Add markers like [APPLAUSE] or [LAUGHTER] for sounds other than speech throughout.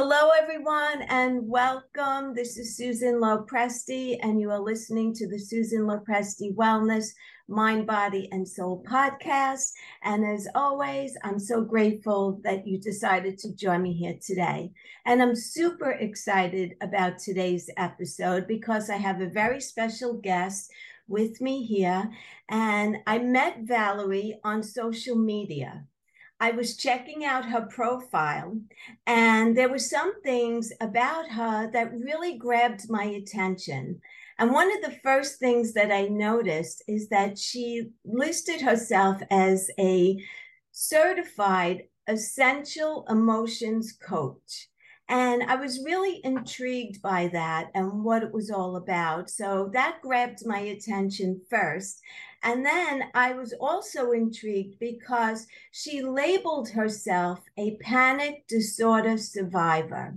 Hello, everyone, and welcome. This is Susan Lopresti, and you are listening to the Susan Lopresti Wellness Mind, Body, and Soul podcast. And as always, I'm so grateful that you decided to join me here today. And I'm super excited about today's episode because I have a very special guest with me here. And I met Valerie on social media. I was checking out her profile, and there were some things about her that really grabbed my attention. And one of the first things that I noticed is that she listed herself as a certified essential emotions coach. And I was really intrigued by that and what it was all about. So that grabbed my attention first. And then I was also intrigued because she labeled herself a panic disorder survivor.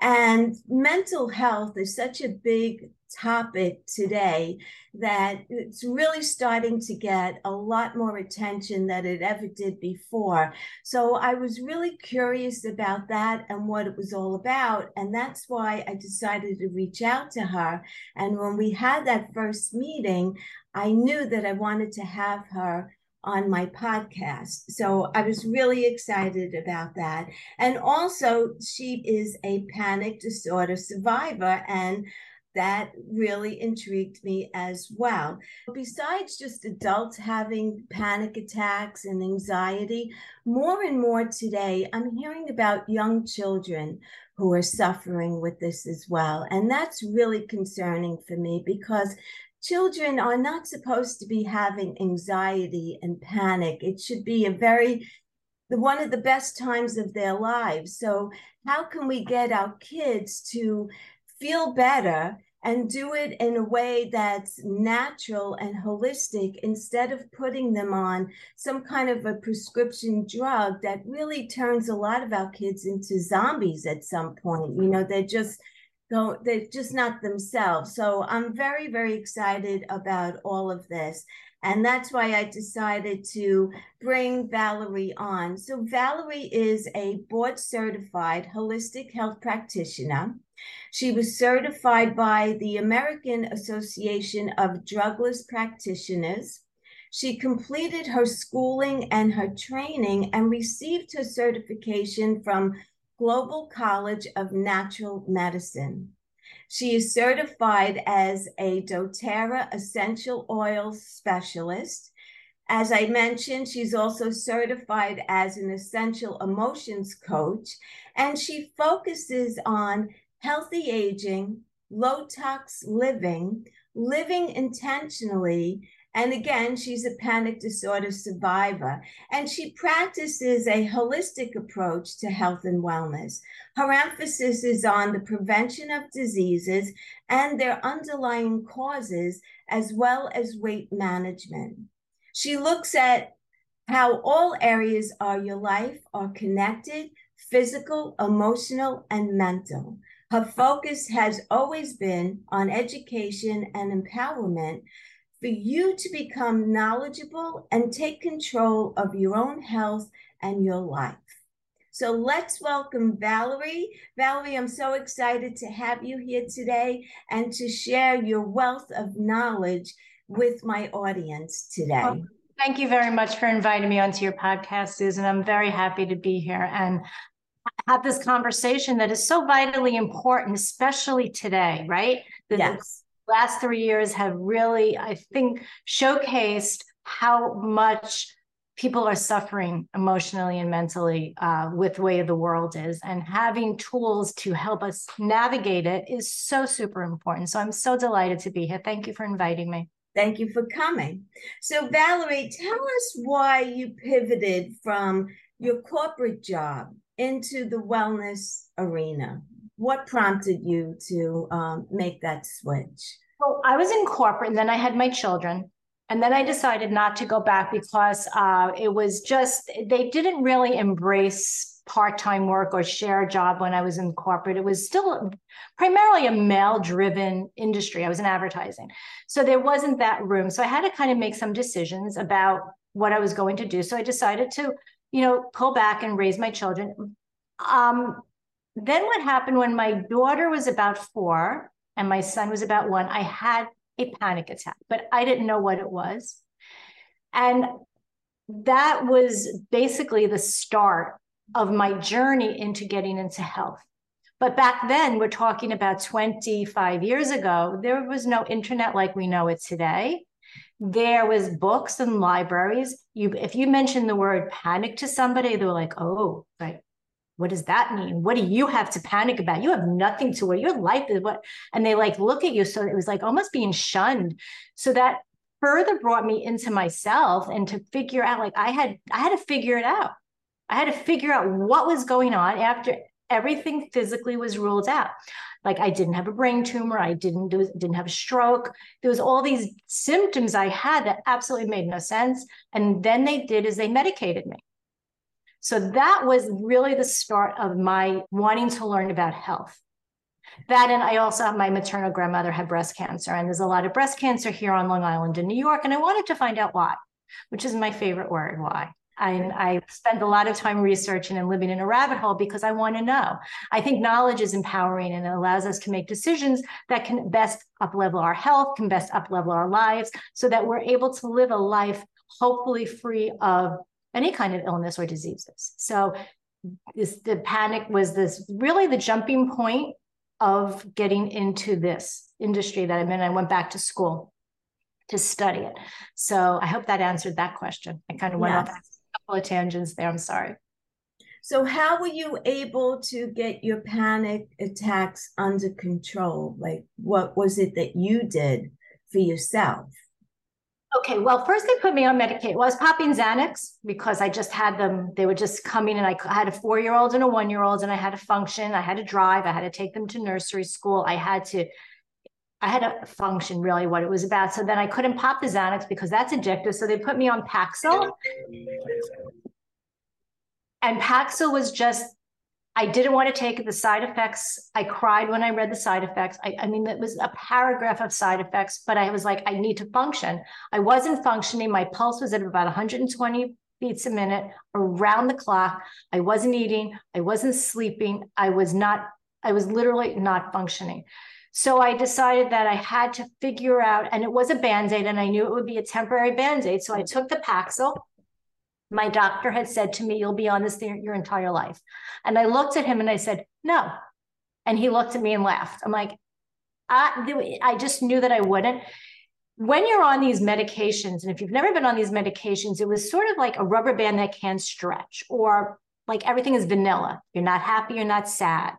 And mental health is such a big topic today that it's really starting to get a lot more attention than it ever did before. So I was really curious about that and what it was all about. And that's why I decided to reach out to her. And when we had that first meeting, I knew that I wanted to have her on my podcast. So I was really excited about that. And also, she is a panic disorder survivor. And that really intrigued me as well. Besides just adults having panic attacks and anxiety, more and more today, I'm hearing about young children who are suffering with this as well. And that's really concerning for me because children are not supposed to be having anxiety and panic. It should be a very one of the best times of their lives. So, how can we get our kids to feel better and do it in a way that's natural and holistic instead of putting them on some kind of a prescription drug that really turns a lot of our kids into zombies at some point. You know, they're just go they're just not themselves. So I'm very very excited about all of this. And that's why I decided to bring Valerie on. So, Valerie is a board certified holistic health practitioner. She was certified by the American Association of Drugless Practitioners. She completed her schooling and her training and received her certification from Global College of Natural Medicine. She is certified as a doTERRA essential oil specialist. As I mentioned, she's also certified as an essential emotions coach, and she focuses on healthy aging, low tox living, living intentionally, and again, she's a panic disorder survivor, and she practices a holistic approach to health and wellness. Her emphasis is on the prevention of diseases and their underlying causes, as well as weight management. She looks at how all areas of your life are connected physical, emotional, and mental. Her focus has always been on education and empowerment for you to become knowledgeable and take control of your own health and your life. So let's welcome Valerie. Valerie, I'm so excited to have you here today and to share your wealth of knowledge with my audience today. Thank you very much for inviting me onto your podcast, Susan. I'm very happy to be here and have this conversation that is so vitally important, especially today, right? The, yes last three years have really, I think, showcased how much people are suffering emotionally and mentally uh, with the way the world is. And having tools to help us navigate it is so super important. So i'm so delighted to be here. Thank you for inviting me. Thank you for coming. So valerie tell us why you pivoted from your corporate job into the wellness arena what prompted you to um, make that switch? Well, I was in corporate and then I had my children. And then I decided not to go back because uh, it was just, they didn't really embrace part time work or share a job when I was in corporate. It was still primarily a male driven industry. I was in advertising. So there wasn't that room. So I had to kind of make some decisions about what I was going to do. So I decided to, you know, pull back and raise my children. Um, then what happened when my daughter was about four and my son was about one, I had a panic attack, but I didn't know what it was. And that was basically the start of my journey into getting into health. But back then, we're talking about 25 years ago, there was no internet like we know it today. There was books and libraries. You, if you mentioned the word panic to somebody, they were like, "Oh, like, what does that mean? What do you have to panic about? You have nothing to worry. Your life is what." And they like look at you, so it was like almost being shunned. So that further brought me into myself and to figure out, like, I had, I had to figure it out. I had to figure out what was going on after everything physically was ruled out. Like I didn't have a brain tumor, I didn't do, didn't have a stroke. There was all these symptoms I had that absolutely made no sense. And then they did is they medicated me. So that was really the start of my wanting to learn about health. That and I also my maternal grandmother had breast cancer, and there's a lot of breast cancer here on Long Island in New York, and I wanted to find out why, which is my favorite word, why. I, I spend a lot of time researching and living in a rabbit hole because I want to know. I think knowledge is empowering and it allows us to make decisions that can best uplevel our health, can best uplevel our lives, so that we're able to live a life hopefully free of any kind of illness or diseases. So this the panic was this really the jumping point of getting into this industry that I'm in. I went back to school to study it. So I hope that answered that question. I kind of went yes. off a couple of tangents there. I'm sorry. So, how were you able to get your panic attacks under control? Like, what was it that you did for yourself? Okay, well, first they put me on Medicaid. Well, I was popping Xanax because I just had them. They were just coming, and I had a four-year-old and a one-year-old, and I had to function. I had to drive. I had to take them to nursery school. I had to I had to function really what it was about. So then I couldn't pop the Xanax because that's addictive. So they put me on Paxil. And Paxil was just, I didn't want to take. The side effects, I cried when I read the side effects. I, I mean, it was a paragraph of side effects, but I was like, I need to function. I wasn't functioning. My pulse was at about 120 beats a minute around the clock. I wasn't eating. I wasn't sleeping. I was not, I was literally not functioning. So I decided that I had to figure out, and it was a band aid, and I knew it would be a temporary band aid. So I took the Paxil. My doctor had said to me, You'll be on this your entire life. And I looked at him and I said, No. And he looked at me and laughed. I'm like, I, I just knew that I wouldn't. When you're on these medications, and if you've never been on these medications, it was sort of like a rubber band that can stretch, or like everything is vanilla. You're not happy, you're not sad.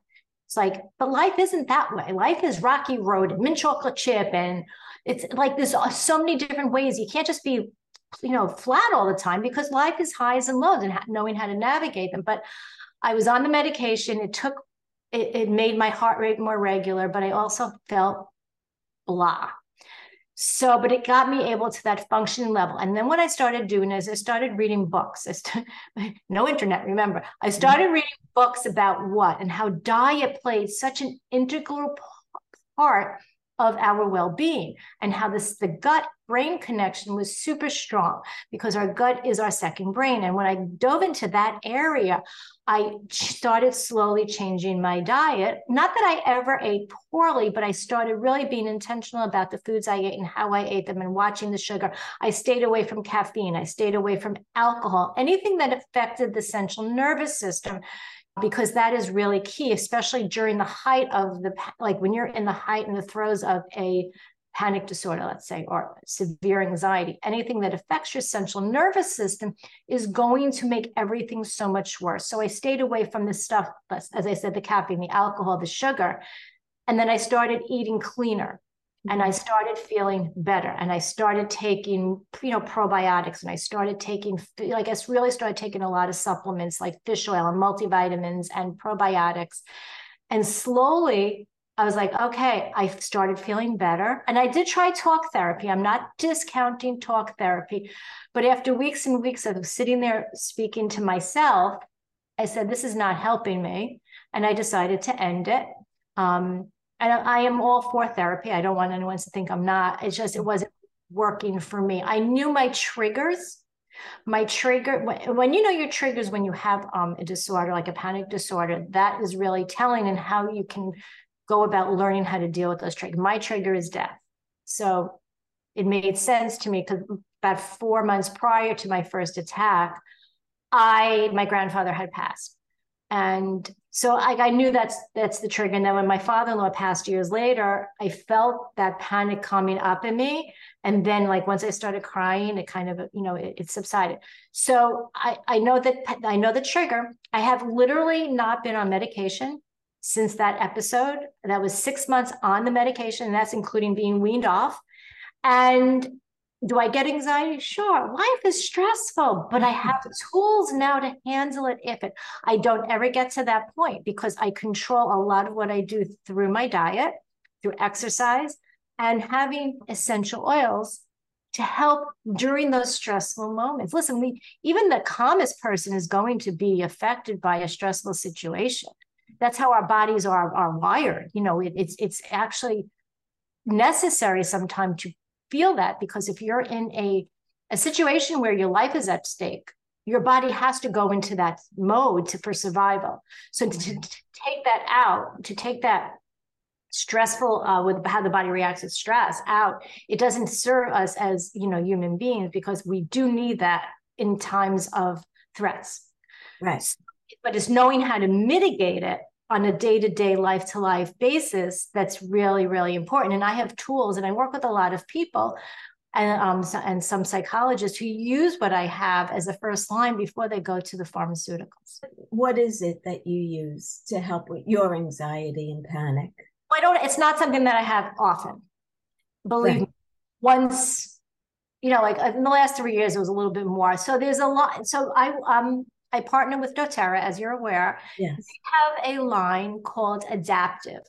It's like, but life isn't that way. Life is rocky road and mint chocolate chip. And it's like there's so many different ways. You can't just be, you know, flat all the time because life is highs and lows and knowing how to navigate them. But I was on the medication. It took, it, it made my heart rate more regular, but I also felt blah. So, but it got me able to that functioning level. And then what I started doing is I started reading books. St- [LAUGHS] no internet, remember. I mm-hmm. started reading books about what and how diet played such an integral part of our well-being and how this the gut brain connection was super strong because our gut is our second brain. And when i dove into that area i started slowly changing my diet. Not that i ever ate poorly but i started really being intentional about the foods i ate and how i ate them and watching the sugar. I stayed away from caffeine. I stayed away from alcohol. Anything that affected the central nervous system because that is really key, especially during the height of the, like when you're in the height and the throes of a panic disorder, let's say, or severe anxiety, anything that affects your central nervous system is going to make everything so much worse. So I stayed away from this stuff, as I said, the caffeine, the alcohol, the sugar. And then I started eating cleaner and I started feeling better. And I started taking, you know, probiotics and I started taking, I guess, really started taking a lot of supplements like fish oil and multivitamins and probiotics. And slowly I was like, okay, I started feeling better. And I did try talk therapy. I'm not discounting talk therapy. But after weeks and weeks of sitting there speaking to myself, I said, this is not helping me. And I decided to end it. Um, and I am all for therapy. I don't want anyone to think I'm not. It's just it wasn't working for me. I knew my triggers. My trigger, when, when you know your triggers, when you have um, a disorder like a panic disorder, that is really telling and how you can go about learning how to deal with those triggers. My trigger is death. So it made sense to me because about four months prior to my first attack, I my grandfather had passed. And so I, I knew that's that's the trigger. And then when my father-in-law passed years later, I felt that panic coming up in me. And then like once I started crying, it kind of, you know, it, it subsided. So I, I know that I know the trigger. I have literally not been on medication since that episode. That was six months on the medication, and that's including being weaned off. And do I get anxiety? Sure. Life is stressful, but I mm-hmm. have tools now to handle it if it I don't ever get to that point because I control a lot of what I do through my diet, through exercise, and having essential oils to help during those stressful moments. Listen, we even the calmest person is going to be affected by a stressful situation. That's how our bodies are, are wired. You know, it, it's it's actually necessary sometimes to feel that because if you're in a, a situation where your life is at stake, your body has to go into that mode to, for survival. So to, to take that out, to take that stressful uh, with how the body reacts to stress out, it doesn't serve us as you know human beings because we do need that in times of threats. Right. But it's knowing how to mitigate it on a day-to-day life-to-life basis that's really really important. And i have tools and i work with a lot of people and, um, and some psychologists who use what i have as a first line before they go to the pharmaceuticals. What is it that you use to help with your anxiety and panic? I don't it's not something that i have often. Believe right. me once you know like in the last three years it was a little bit more. So there's a lot so i um I partner with doTERRA, as you're aware. Yes. They have a line called Adaptiv.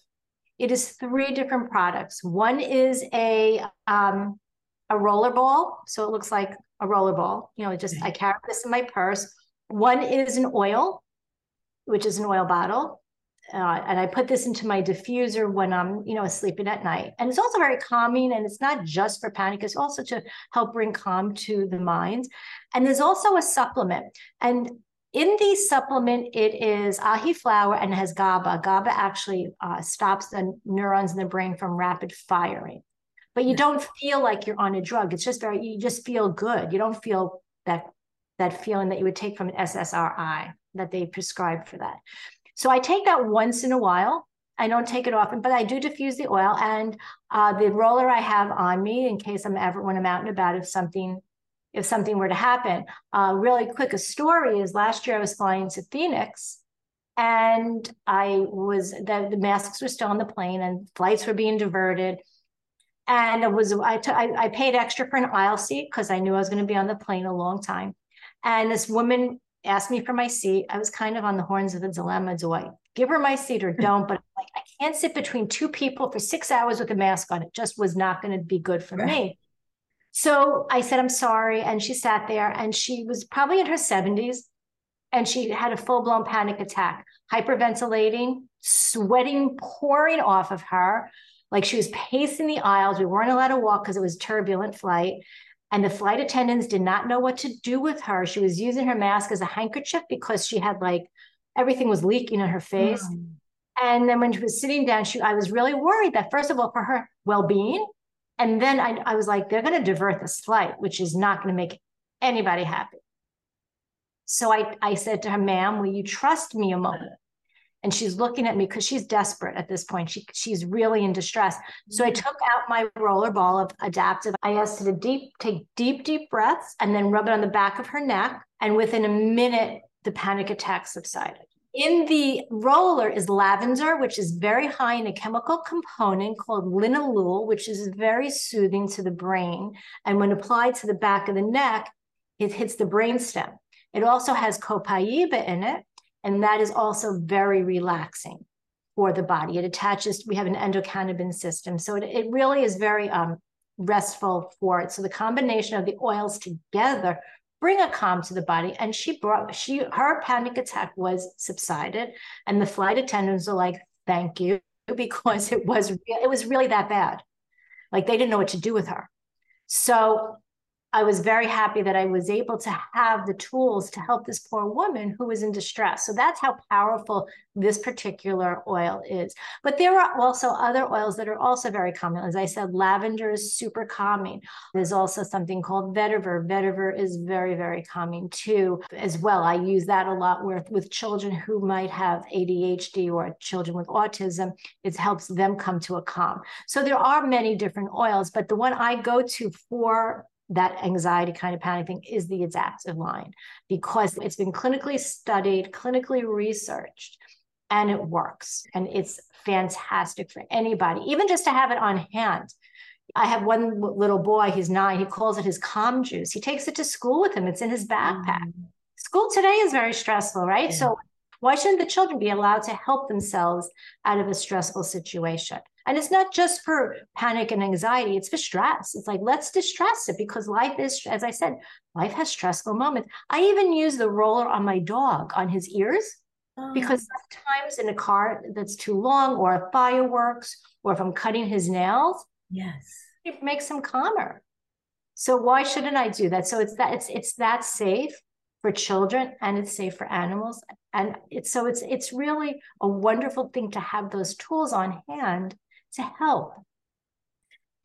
It is three different products. One is a um, a roller ball, so it looks like a roller ball. You know, just I carry this in my purse. One is an oil, which is an oil bottle. Uh, and I put this into my diffuser when I'm, you know, sleeping at night. And it's also very calming. And it's not just for panic; it's also to help bring calm to the mind. And there's also a supplement. And in the supplement, it is ahi flower and has GABA. GABA actually uh, stops the neurons in the brain from rapid firing. But you don't feel like you're on a drug. It's just very, you just feel good. You don't feel that that feeling that you would take from an SSRI that they prescribe for that. So I take that once in a while. I don't take it often, but I do diffuse the oil and uh, the roller I have on me in case I'm ever when I'm out and about if something if something were to happen. Uh, really quick, a story is last year I was flying to Phoenix and I was, the, the masks were still on the plane and flights were being diverted. And it was, I, t- I, I paid extra for an aisle seat because I knew I was going to be on the plane a long time. And this woman asked me for my seat. I was kind of on the horns of the dilemma. Do I give her my seat or don't? But like, I can't sit between two people for six hours with a mask on. It just was not going to be good for right. me. So I said, I'm sorry. And she sat there and she was probably in her 70s and she had a full blown panic attack, hyperventilating, sweating pouring off of her. Like she was pacing the aisles. We weren't allowed to walk because it was turbulent flight. And the flight attendants did not know what to do with her. She was using her mask as a handkerchief because she had like everything was leaking in her face. Mm. And then when she was sitting down, she I was really worried that first of all, for her well-being, and then I, I was like, they're going to divert this flight, which is not going to make anybody happy. So I, I said to her, ma'am, will you trust me a moment? And she's looking at me because she's desperate at this point. She, she's really in distress. So I mm-hmm. took out my roller ball of Adaptiv. I asked her to deep, take deep, deep breaths and then rub it on the back of her neck. And within a minute, the panic attack subsided. In the roller is lavender, which is very high in a chemical component called linalool, which is very soothing to the brain. And when applied to the back of the neck, it hits the brain stem. It also has copaiba in it, and that is also very relaxing for the body. It attaches, we have an endocannabinoid system. So it, it really is very um, restful for it. So the combination of the oils together bring a calm to the body. And she brought she her panic attack was subsided, and the flight attendants are like, "Thank you," [LAUGHS] because it was it was really that bad. Like they didn't know what to do with her. So I was very happy that I was able to have the tools to help this poor woman who was in distress. So that's how powerful this particular oil is. But there are also other oils that are also very common. As I said, lavender is super calming. There's also something called vetiver. Vetiver is very, very calming too, as well. I use that a lot with, with children who might have ADHD or children with autism. It helps them come to a calm. So there are many different oils, but the one I go to for that anxiety kind of panic thing is the Adaptiv line because it's been clinically studied, clinically researched, and it works. And it's fantastic for anybody, even just to have it on hand. I have one little boy, he's nine, he calls it his calm juice. He takes it to school with him, it's in his backpack. Mm. School today is very stressful, right? Yeah. So, why shouldn't the children be allowed to help themselves out of a stressful situation? And it's not just for panic and anxiety, it's for stress. It's like, let's distress it because life is, as I said, life has stressful moments. I even use the roller on my dog on his ears oh. because sometimes in a car that's too long or fireworks or if I'm cutting his nails, yes, it makes him calmer. So why shouldn't I do that? So it's that it's it's that safe for children and it's safe for animals and it's so it's it's really a wonderful thing to have those tools on hand to help.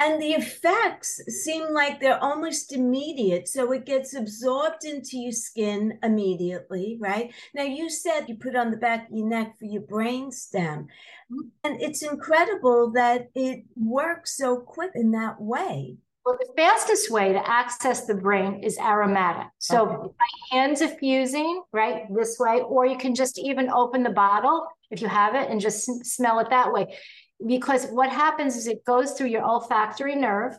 And the effects seem like they're almost immediate. So it gets absorbed into your skin immediately, right? Now, you said you put on the back of your neck for your brain stem. And it's incredible that it works so quick in that way. Well, the fastest way to access the brain is aromatic. So okay. by hand diffusing, right, this way, or you can just even open the bottle if you have it and just smell it that way because what happens is it goes through your olfactory nerve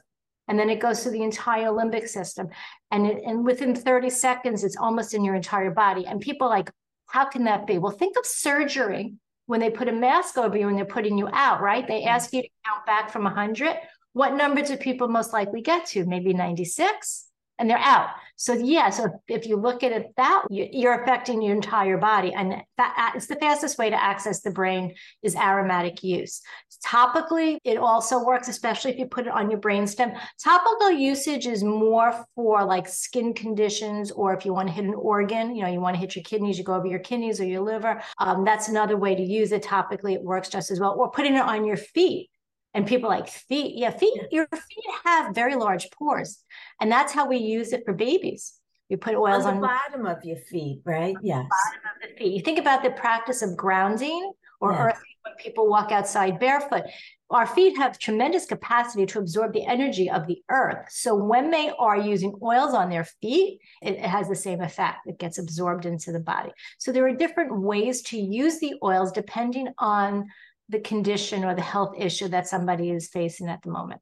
and then it goes through the entire limbic system. And it, and within 30 seconds it's almost in your entire body. And people like how can that be? Well think of surgery when they put a mask over you and they're putting you out right? They ask you to count back from 100 what number do people most likely get to? Maybe 96 and they're out. So yeah, so if you look at it that you're affecting your entire body, and that, it's the fastest way to access the brain is aromatic use. Topically, it also works, especially if you put it on your brainstem. Topical usage is more for like skin conditions, or if you want to hit an organ, you know, you want to hit your kidneys, you go over your kidneys or your liver. Um, that's another way to use it topically. It works just as well. Or putting it on your feet and people like feet, yeah, feet, your feet have very large pores. And that's how we use it for babies. You put oils on the on, bottom of your feet, right? Yes. bottom of the feet. You think about the practice of grounding or yes. earthing when people walk outside barefoot. Our feet have tremendous capacity to absorb the energy of the earth. So when they are using oils on their feet, it, it has the same effect. It gets absorbed into the body. So there are different ways to use the oils depending on the condition or the health issue that somebody is facing at the moment.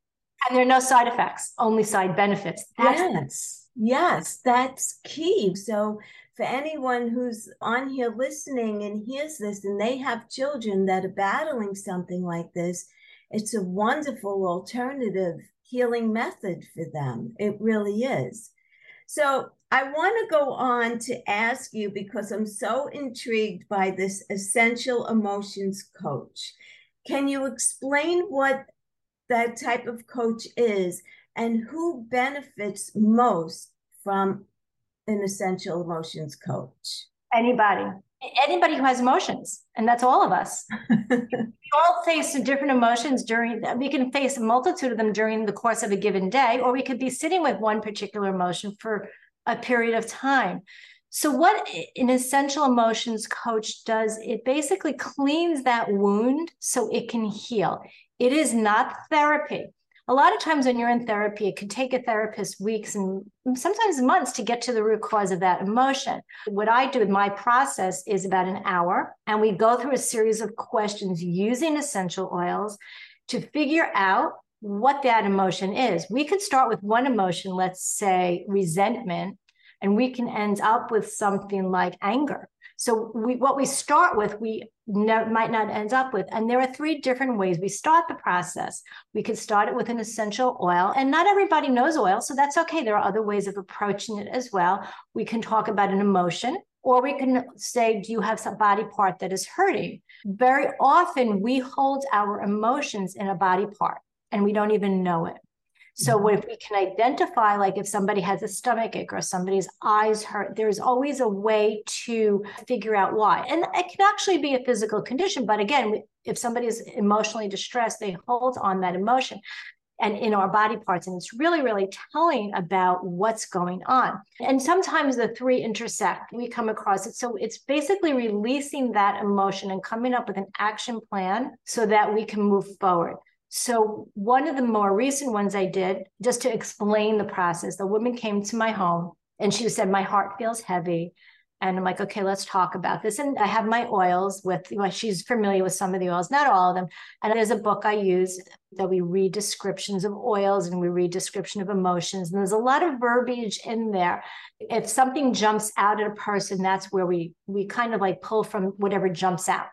And there are no side effects, only side benefits. That's yes, yes, that's key. So for anyone who's on here listening and hears this and they have children that are battling something like this, it's a wonderful alternative healing method for them. It really is. So I want to go on to ask you because I'm so intrigued by this essential emotions coach. Can you explain what that type of coach is and who benefits most from an essential emotions coach? Anybody. Anybody who has emotions, and that's all of us. [LAUGHS] we all face different emotions during, we can face a multitude of them during the course of a given day, or we could be sitting with one particular emotion for a period of time. So, what an essential emotions coach does, it basically cleans that wound so it can heal. It is not therapy. A lot of times when you're in therapy, it can take a therapist weeks and sometimes months to get to the root cause of that emotion. What I do with my process is about an hour, and we go through a series of questions using essential oils to figure out what that emotion is. We could start with one emotion, let's say resentment, and we can end up with something like anger. So we, what we start with, we ne- might not end up with. And there are three different ways we start the process. We could start it with an essential oil, and not everybody knows oil, so that's okay. There are other ways of approaching it as well. We can talk about an emotion, or we can say, Do you have some body part that is hurting? Very often we hold our emotions in a body part and we don't even know it. So mm-hmm. if we can identify, like if somebody has a stomach ache or somebody's eyes hurt, there's always a way to figure out why. And it can actually be a physical condition. But again, if somebody is emotionally distressed, they hold on that emotion and in our body parts. And it's really, really telling about what's going on. And sometimes the three intersect. We come across it. So it's basically releasing that emotion and coming up with an action plan so that we can move forward. So, one of the more recent ones I did, just to explain the process, the woman came to my home and she said, My heart feels heavy. And I'm like, okay, let's talk about this. And I have my oils with, well, she's familiar with some of the oils, not all of them. And there's a book I use that we read descriptions of oils and we read description of emotions. And there's a lot of verbiage in there. If something jumps out at a person, that's where we we kind of like pull from whatever jumps out.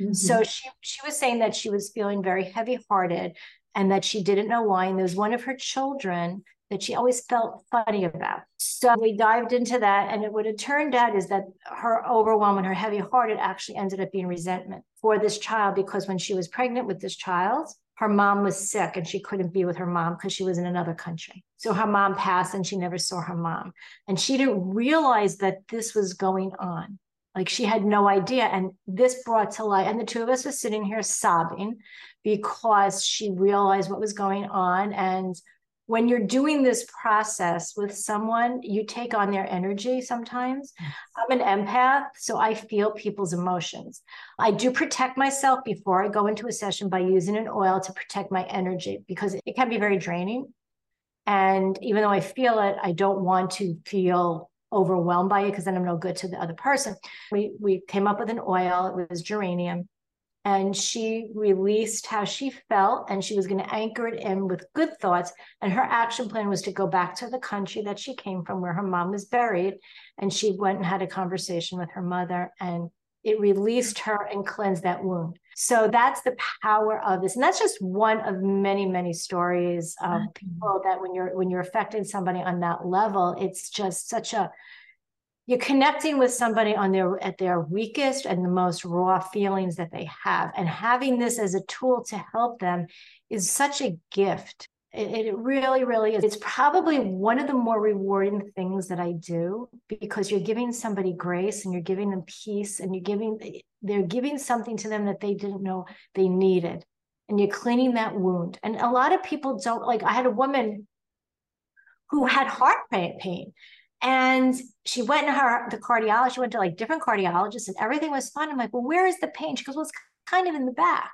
Mm-hmm. So she she was saying that she was feeling very heavy-hearted and that she didn't know why. And there was one of her children that she always felt funny about. So we dived into that, and it, what it turned out is that her overwhelm and her heavy hearted actually ended up being resentment for this child because when she was pregnant with this child, her mom was sick and she couldn't be with her mom because she was in another country. So her mom passed and she never saw her mom. And she didn't realize that this was going on. Like she had no idea. And this brought to light, and the two of us were sitting here sobbing because she realized what was going on. And when you're doing this process with someone, you take on their energy sometimes. I'm an empath, so I feel people's emotions. I do protect myself before I go into a session by using an oil to protect my energy because it can be very draining. And even though I feel it, I don't want to feel overwhelmed by it because then I'm no good to the other person. We we came up with an oil, it was geranium and she released how she felt and she was going to anchor it in with good thoughts and her action plan was to go back to the country that she came from where her mom was buried and she went and had a conversation with her mother and it released her and cleansed that wound so that's the power of this and that's just one of many many stories of people that when you're when you're affecting somebody on that level it's just such a you're connecting with somebody on their at their weakest and the most raw feelings that they have and having this as a tool to help them is such a gift it, it, really really is it's probably one of the more rewarding things that i do because you're giving somebody grace and you're giving them peace and you're giving they're giving something to them that they didn't know they needed and you're cleaning that wound and a lot of people don't like i had a woman who had heart pain and she went to her the cardiologist, she went to like different cardiologists and everything was fine. I'm like, well, where is the pain? She goes, well, it's kind of in the back.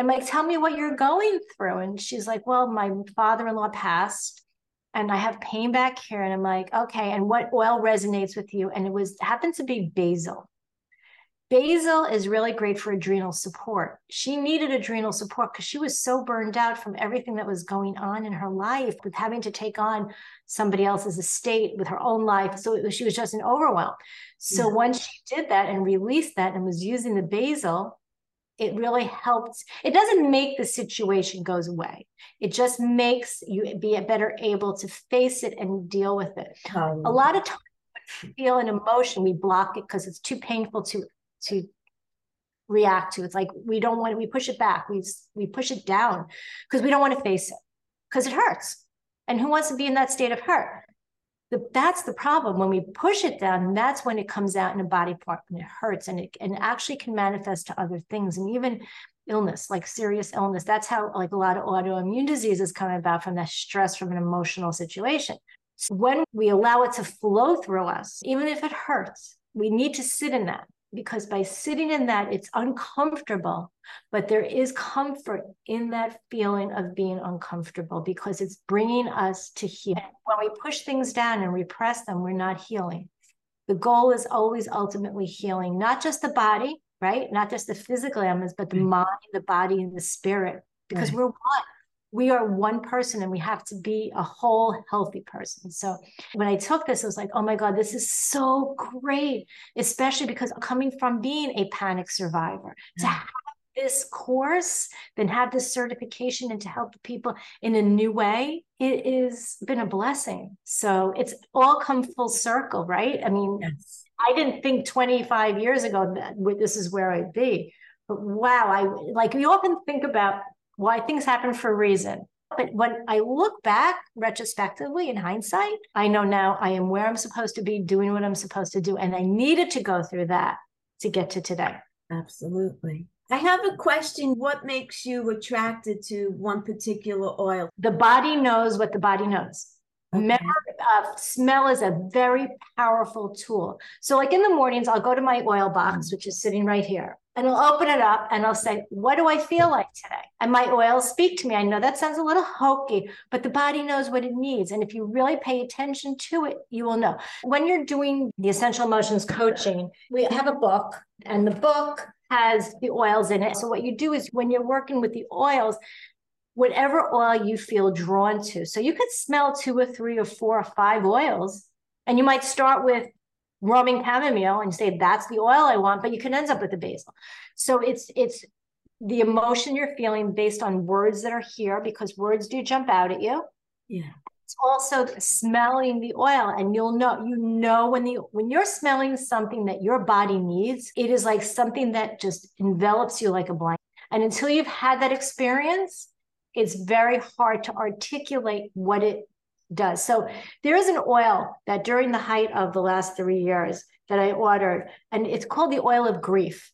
I'm like, tell me what you're going through. And she's like, well, my father-in-law passed and I have pain back here. And I'm like, okay, and what oil resonates with you? And it was happened to be basil. Basil is really great for adrenal support. She needed adrenal support because she was so burned out from everything that was going on in her life with having to take on somebody else's estate with her own life. So was, she was just an overwhelm. So yeah. once she did that and released that and was using the basil, it really helps It doesn't make the situation goes away. It just makes you be better able to face it and deal with it. Um, a lot of times we feel an emotion, we block it because it's too painful to to react to. It's like we don't want to, we push it back. We we push it down because we don't want to face it because it hurts. And who wants to be in that state of hurt? The, that's the problem. When we push it down, that's when it comes out in a body part and it hurts and it and actually can manifest to other things and even illness, like serious illness. That's how like a lot of autoimmune diseases come about from that stress from an emotional situation. So when we allow it to flow through us, even if it hurts, we need to sit in that because by sitting in that, it's uncomfortable, but there is comfort in that feeling of being uncomfortable because it's bringing us to heal. When we push things down and repress them, we're not healing. The goal is always ultimately healing, not just the body, right? Not just the physical elements, but the mm. mind, the body, and the spirit, because right. we're one we are one person and we have to be a whole healthy person. So when I took this, I was like, oh my God, this is so great, especially because coming from being a panic survivor to mm. have this course, then have this certification and to help people in a new way, it has been a blessing. So it's all come full circle, right? I mean, yes. I didn't think 25 years ago that this is where I'd be. But wow, I like we often think about why things happen for a reason. But when I look back retrospectively in hindsight, I know now I am where I'm supposed to be, doing what I'm supposed to do. And I needed to go through that to get to today. Absolutely. I have a question. What makes you attracted to one particular oil? The body knows what the body knows. Okay. Remember, uh, smell is a very powerful tool. So, like in the mornings, I'll go to my oil box, mm. which is sitting right here, and I'll open it up and I'll say, What do I feel like today? And my oils speak to me. I know that sounds a little hokey, but the body knows what it needs. And if you really pay attention to it, you will know. When you're doing the essential emotions coaching, we have a book, and the book has the oils in it. So, what you do is when you're working with the oils, whatever oil you feel drawn to. So you could smell two or three or four or five oils, and you might start with Roman chamomile and say that's the oil I want, but you can end up with the basil. So it's it's the emotion you're feeling based on words that are here because words do jump out at you. Yeah. It's also smelling the oil and you'll know you know when the when you're smelling something that your body needs, it is like something that just envelops you like a blanket. And until you've had that experience, it's very hard to articulate what it does. So there is an oil that during the height of the last three years that I ordered, and it's called the oil of grief.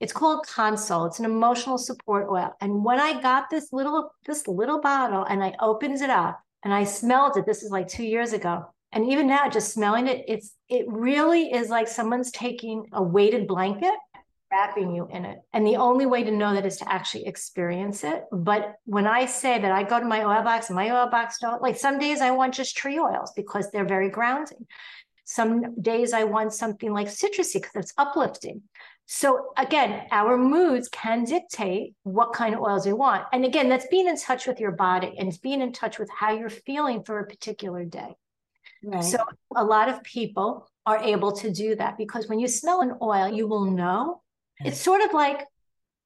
It's called Console. It's an emotional support oil. And when I got this little this little bottle and I opened it up and I smelled it, this is like two years ago. And even now, just smelling it, it's it really is like someone's taking a weighted blanket wrapping you in it. And the only way to know that is to actually experience it. But when I say that I go to my oil box my oil box don't like some days I want just tree oils because they're very grounding. Some days I want something like citrusy because it's uplifting. So again, our moods can dictate what kind of oils we want. And again, that's being in touch with your body and it's being in touch with how you're feeling for a particular day. Right. So a lot of people are able to do that because when you smell an oil, you will know it's sort of like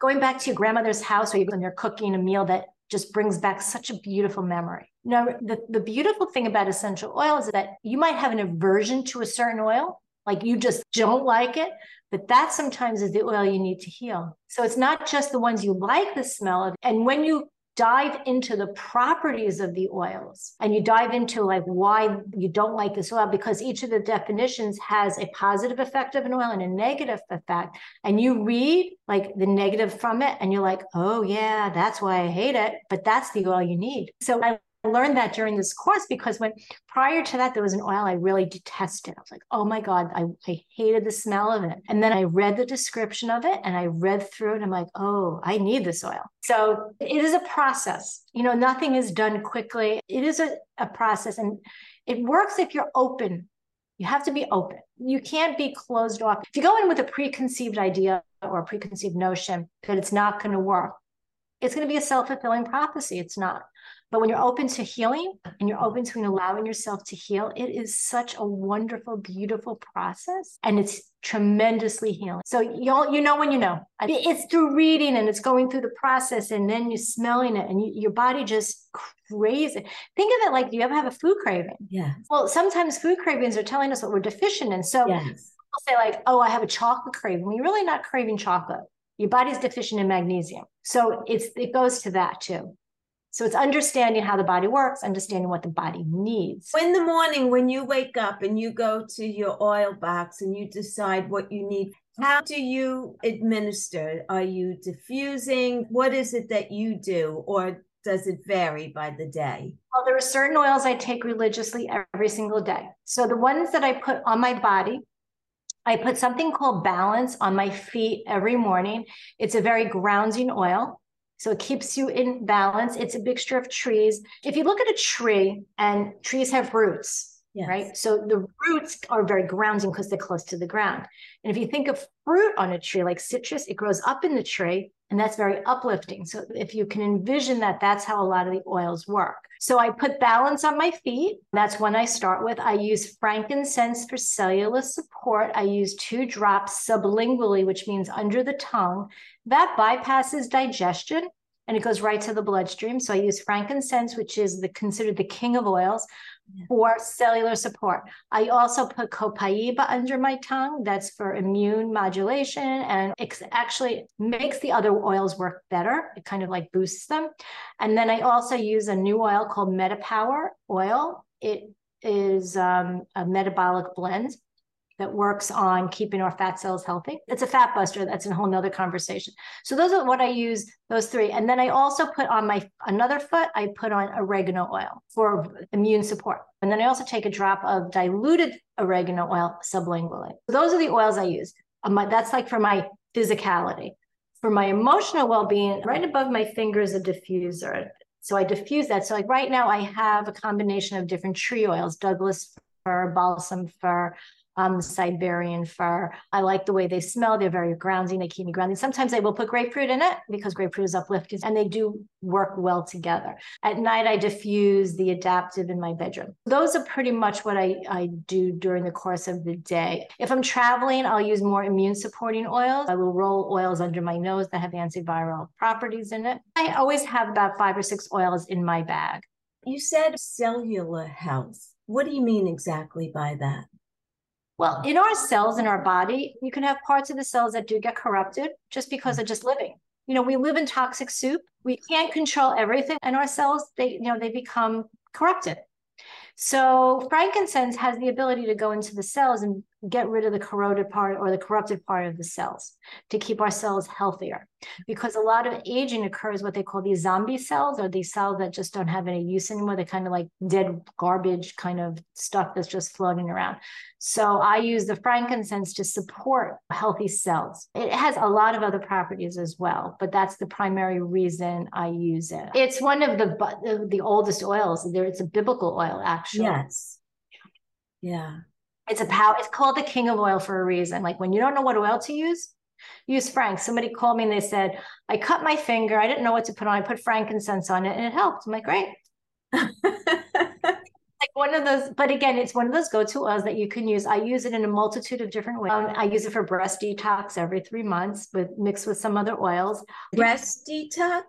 going back to your grandmother's house when you're cooking a meal that just brings back such a beautiful memory. Now, the, the beautiful thing about essential oils is that you might have an aversion to a certain oil, like you just don't like it, but that sometimes is the oil you need to heal. So it's not just the ones you like the smell of. And when you dive into the properties of the oils and you dive into like why you don't like this oil because each of the definitions has a positive effect of an oil and a negative effect. And you read like the negative from it and you're like oh yeah that's why i hate it but that's the oil you need. So i learned that during this course because when prior to that, there was an oil I really detested. I was like, oh my God, I, I hated the smell of it. And then I read the description of it and I read through it. I'm like, oh, I need this oil. So it is a process. You know, nothing is done quickly. It is a, a process and it works if you're open. You have to be open. You can't be closed off. If you go in with a preconceived idea or a preconceived notion that it's not going to work, it's going to be a self fulfilling prophecy. It's not. But when you're open to healing and you're mm-hmm. open to allowing yourself to heal, it is such a wonderful, beautiful process. And it's tremendously healing. So you you know when you know. It's through reading and it's going through the process and then you're smelling it and you, your body just craves it. Think of it like do you ever have a food craving? Yeah. Well, sometimes food cravings are telling us what we're deficient in. So yes. people say like, oh, I have a chocolate craving. Well, you're really not craving chocolate. Your body's deficient in magnesium. So it's it goes to that too. So it's understanding how the body works, understanding what the body needs. In the morning, when you wake up and you go to your oil box and you decide what you need, how do you administer? Are you diffusing? What is it that you do? Or does it vary by the day? Well, there are certain oils I take religiously every single day. So the ones that I put on my body, I put something called balance on my feet every morning. It's a very grounding oil. So it keeps you in balance. It's a mixture of trees. If you look at a tree and trees have roots, yes. right? So the roots are very grounding because they're close to the ground. And if you think of fruit on a tree like citrus, it grows up in the tree and that's very uplifting. So if you can envision that, that's how a lot of the oils work. So I put balance on my feet. That's when I start with. I use frankincense for cellular support. I use two drops sublingually, which means under the tongue. That bypasses digestion and it goes right to the bloodstream. So I use frankincense, which is the considered the king of oils for cellular support. I also put copaiba under my tongue. That's for immune modulation and it actually makes the other oils work better. It kind of like boosts them. And then I also use a new oil called MetaPower oil. It is um, a metabolic blend that works on keeping our fat cells healthy. It's a fat buster. That's a whole nother conversation. So those are what I use, those three. And then I also put on my another foot, I put on oregano oil for immune support. And then I also take a drop of diluted oregano oil sublingually. So those are the oils I use. Um, that's like for my physicality. For my emotional well-being, right above my finger is a diffuser. So I diffuse that. So like right now I have a combination of different tree oils, Douglas fir, balsam fir, um, Siberian fir. I like the way they smell. They're very grounding. They keep me grounding. Sometimes I will put grapefruit in it because grapefruit is uplifting and they do work well together. At night, I diffuse the Adaptiv in my bedroom. Those are pretty much what I, I do during the course of the day. If I'm traveling, I'll use more immune supporting oils. I will roll oils under my nose that have antiviral properties in it. I always have about five or six oils in my bag. You said cellular health. What do you mean exactly by that? Well, in our cells in our body, you can have parts of the cells that do get corrupted just because of just living. You know, we live in toxic soup. We can't control everything, and our cells, they, you know, they become corrupted. So frankincense has the ability to go into the cells and get rid of the corroded part or the corrupted part of the cells to keep our cells healthier. Because a lot of aging occurs what they call these zombie cells or these cells that just don't have any use anymore. They're kind of like dead garbage kind of stuff that's just floating around. So I use the frankincense to support healthy cells. It has a lot of other properties as well, but that's the primary reason I use it. It's one of the the oldest oils. There, it's a biblical oil, actually. Yes. Yeah. It's a power. It's called the king of oil for a reason. Like when you don't know what oil to use, use frank. Somebody called me and they said, I cut my finger. I didn't know what to put on. I put frankincense on it and it helped. I'm like, great. [LAUGHS] like one of those, but again, it's one of those go-to oils that you can use. I use it in a multitude of different ways. Um, I use it for breast detox every three months, with mixed with some other oils. Breast detox.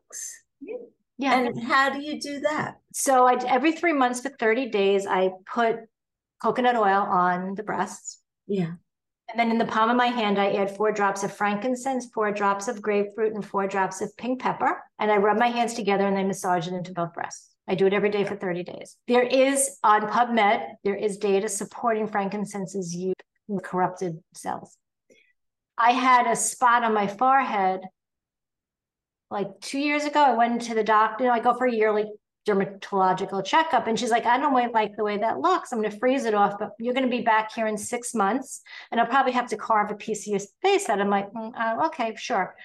Yeah. And how do you do that? So I every three months for 30 days, I put coconut oil on the breasts. Yeah. And then in the palm of my hand, I add four drops of frankincense, four drops of grapefruit, and four drops of pink pepper. And I rub my hands together and I massage it into both breasts. I do it every day for 30 days. There is on PubMed, there is data supporting frankincense's use in corrupted cells. I had a spot on my forehead like two years ago. I went to the doctor. I go for a yearly dermatological checkup. And she's like, I don't really like the way that looks. I'm going to freeze it off, but you're going to be back here in six months. And I'll probably have to carve a piece of your face out. I'm like, mm, uh, okay, sure.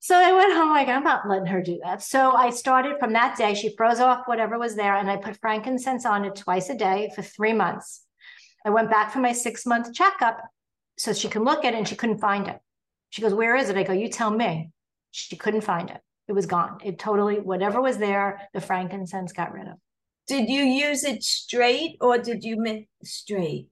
so I went home like, I'm not letting her do that. So I started from that day. She froze off whatever was there. And I put frankincense on it twice a day for three months. I went back for my six month checkup so she can look at it and she couldn't find it. She goes, Where is it? I go, You tell me. She couldn't find it it was gone. It totally, whatever was there, the frankincense got rid of. Did you use it straight or did you mix straight?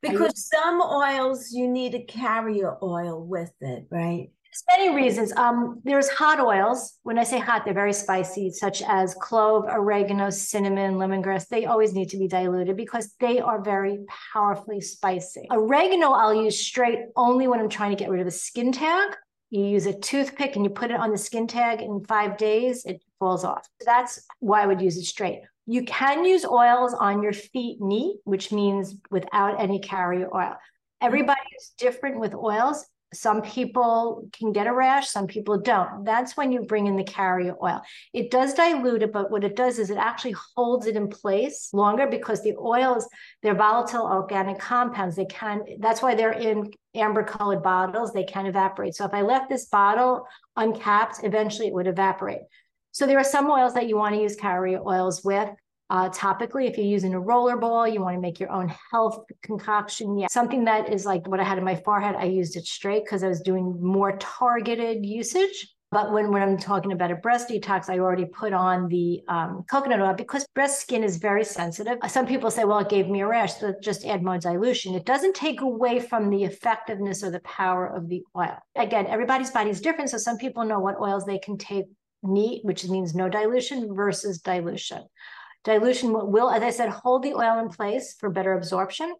Because some oils you need a carrier oil with it, right? There's many reasons. Um, there's hot oils. When I say hot, they're very spicy, such as clove, oregano, cinnamon, lemongrass. They always need to be diluted because they are very powerfully spicy. Oregano, I'll use straight only when I'm trying to get rid of a skin tag you use a toothpick and you put it on the skin tag in five days, it falls off. That's why I would use it straight. You can use oils on your feet neat, which means without any carrier oil. Everybody is different with oils. Some people can get a rash, some people don't. That's when you bring in the carrier oil. It does dilute it, but what it does is it actually holds it in place longer because the oils, they're volatile organic compounds. They can, that's why they're in amber colored bottles. They can evaporate. So if I left this bottle uncapped, eventually it would evaporate. So there are some oils that you want to use carrier oils with. Uh, topically, if you're using a roller ball, you want to make your own health concoction. Yeah, something that is like what I had in my forehead, I used it straight because I was doing more targeted usage. But when, when I'm talking about a breast detox, I already put on the um, coconut oil because breast skin is very sensitive. Some people say, well, it gave me a rash, so just add more dilution. It doesn't take away from the effectiveness or the power of the oil. Again, everybody's body is different. So some people know what oils they can take neat, which means no dilution versus dilution. Dilution will, as I said, hold the oil in place for better absorption.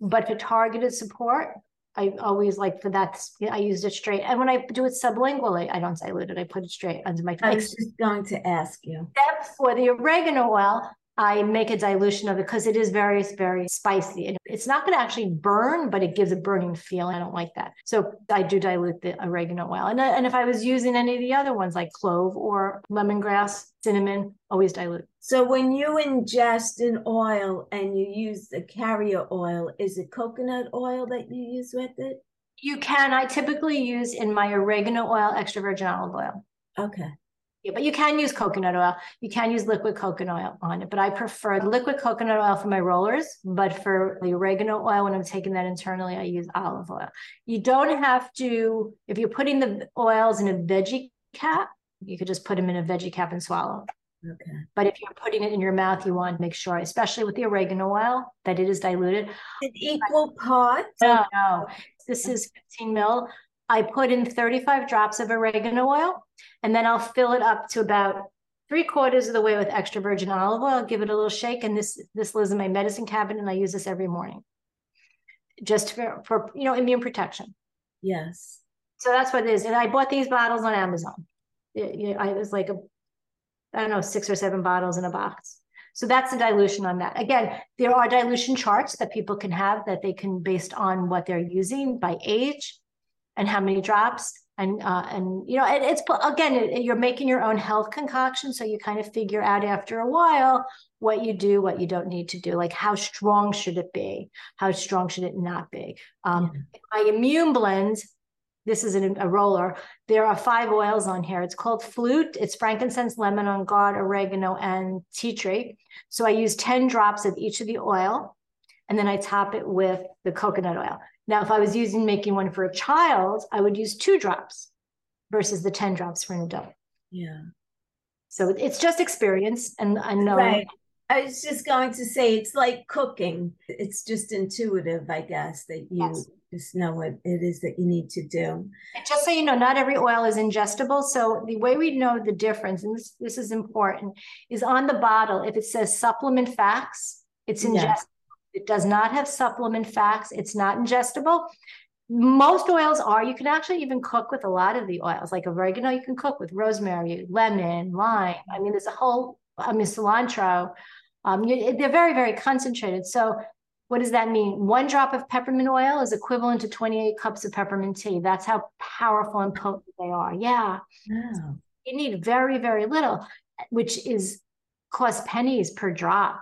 But for targeted support, I always like for that, I used it straight. And when I do it sublingually, I don't dilute it. I put it straight under my face. I was just going to ask you. Except for the oregano oil, I make a dilution of it because it is very, very spicy. And it's not going to actually burn, but it gives a burning feel. I don't like that. So I do dilute the oregano oil. And, and if I was using any of the other ones like clove or lemongrass, cinnamon, always dilute. So when you ingest an oil and you use the carrier oil, is it coconut oil that you use with it? You can. I typically use in my oregano oil extra virgin olive oil. Okay. Yeah, but you can use coconut oil. You can use liquid coconut oil on it, but I prefer liquid coconut oil for my rollers. But for the oregano oil, when I'm taking that internally, I use olive oil. You don't have to, if you're putting the oils in a veggie cap, you could just put them in a veggie cap and swallow. Okay. But if you're putting it in your mouth, you want to make sure, especially with the oregano oil, that it is diluted. An equal parts? No, no. This is 15 mil. I put in 35 drops of oregano oil, and then I'll fill it up to about three quarters of the way with extra virgin olive oil. Give it a little shake, and this this lives in my medicine cabinet, and I use this every morning, just for, for you know immune protection. Yes. So that's what it is. And I bought these bottles on Amazon. It, it, I was like a, I don't know, six or seven bottles in a box. So that's the dilution on that. Again, there are dilution charts that people can have that they can based on what they're using by age and how many drops and uh, and you know it, it's again it, you're making your own health concoction so you kind of figure out after a while what you do what you don't need to do like how strong should it be how strong should it not be um, my immune blends this is an, a roller there are five oils on here it's called flute it's frankincense lemon on guard oregano and tea tree so i use 10 drops of each of the oil and then i top it with the coconut oil now, if I was using making one for a child, I would use two drops versus the 10 drops for an adult. Yeah. So it's just experience and I know. Right. I was just going to say it's like cooking. It's just intuitive, I guess, that you yes. Just know what it is that you need to do. And just so you know, not every oil is ingestible. So the way we know the difference, and this, this is important, is on the bottle, if it says supplement facts, it's ingestible. Yes. It does not have supplement facts. It's not ingestible. Most oils are. You can actually even cook with a lot of the oils, like oregano. You can cook with rosemary, lemon, lime. I mean, there's a whole. I mean, cilantro. Um, you, they're very, very concentrated. So, what does that mean? One drop of peppermint oil is equivalent to 28 cups of peppermint tea. That's how powerful and potent they are. Yeah. Oh. You need very, very little, which is cost pennies per drop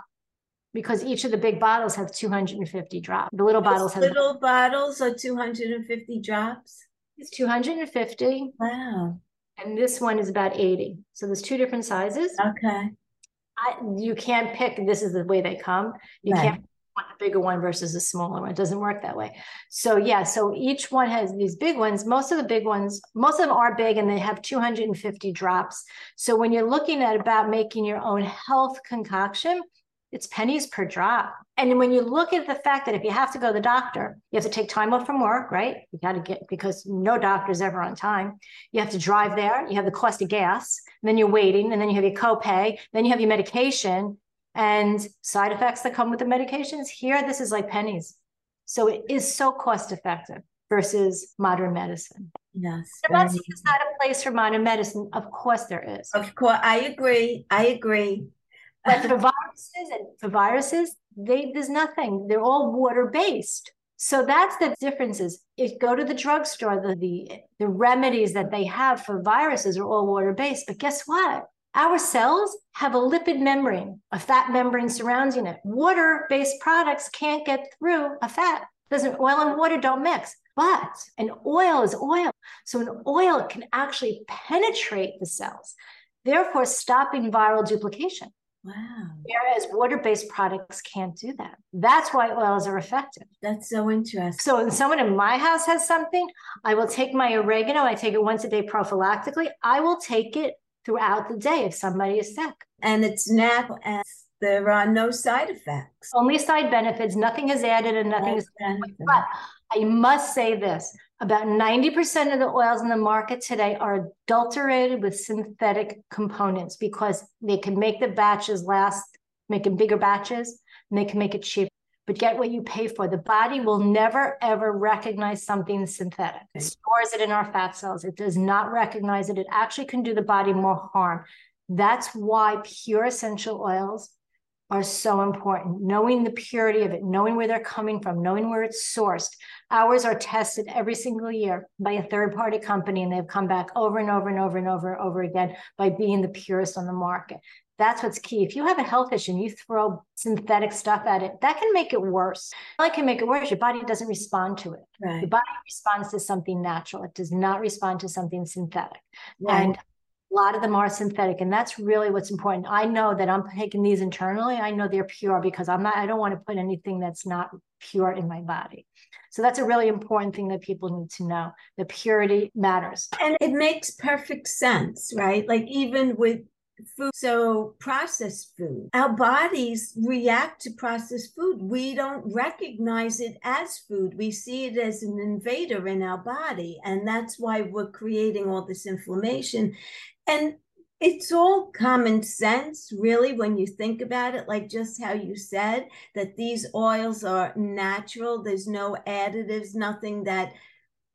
because each of the big bottles have 250 drops. The little Those bottles have little bottles are 250 drops. It's 250. Wow. And this one is about 80. So there's two different sizes. Okay. I, you can't pick, this is the way they come. You right. can't a bigger one versus a smaller one. It doesn't work that way. So yeah, so each one has these big ones. Most of the big ones, most of them are big and they have 250 drops. So when you're looking at about making your own health concoction, it's pennies per drop. And when you look at the fact that if you have to go to the doctor, you have to take time off from work, right? You got to get because no doctor is ever on time. You have to drive there. You have the cost of gas, then you're waiting, and then you have your copay, then you have your medication and side effects that come with the medications. Here, this is like pennies. So it is so cost effective versus modern medicine. Yes. I'm not saying it's not a place for modern medicine. Of course there is. Of course, I agree. I agree. But for viruses and for viruses, they there's nothing. They're all water based. So that's the differences. If go to the drugstore, the, the the remedies that they have for viruses are all water based. But guess what? Our cells have a lipid membrane, a fat membrane surrounding it. Water based products can't get through a fat. Doesn't oil and water don't mix. But an oil is oil. So an oil can actually penetrate the cells, therefore stopping viral duplication. Wow. Whereas water based products can't do that. That's why oils are effective. That's so interesting. So, when someone in my house has something, I will take my oregano, I take it once a day prophylactically. I will take it throughout the day if somebody is sick. And it's natural and there are no side effects. Only side benefits. Nothing is added and nothing is. But I must say this About 90% of the oils in the market today are adulterated with synthetic components because they can make the batches last, making bigger batches, and they can make it cheap. But get what you pay for. The body will never, ever recognize something synthetic. It stores it in our fat cells. It does not recognize it. It actually can do the body more harm. That's why pure essential oils are so important. Knowing the purity of it, knowing where they're coming from, knowing where it's sourced. Ours are tested every single year by a third party company, and they've come back over and over and over and over and over again by being the purest on the market. That's what's key. If you have a health issue and you throw synthetic stuff at it, that can make it worse. It can make it worse. Your body doesn't respond to it. Right. Your body responds to something natural. It does not respond to something synthetic. Right. And a lot of them are synthetic, and that's really what's important. I know that I'm taking these internally. I know they're pure because I'm not. I don't want to put anything that's not pure in my body. So that's a really important thing that people need to know. The purity matters, and it makes perfect sense, right? Like even with food. So processed food. Our bodies react to processed food. We don't recognize it as food. We see it as an invader in our body and that's why we're creating all this inflammation. And it's all common sense, really, when you think about it, like just how you said that these oils are natural, there's no additives, nothing that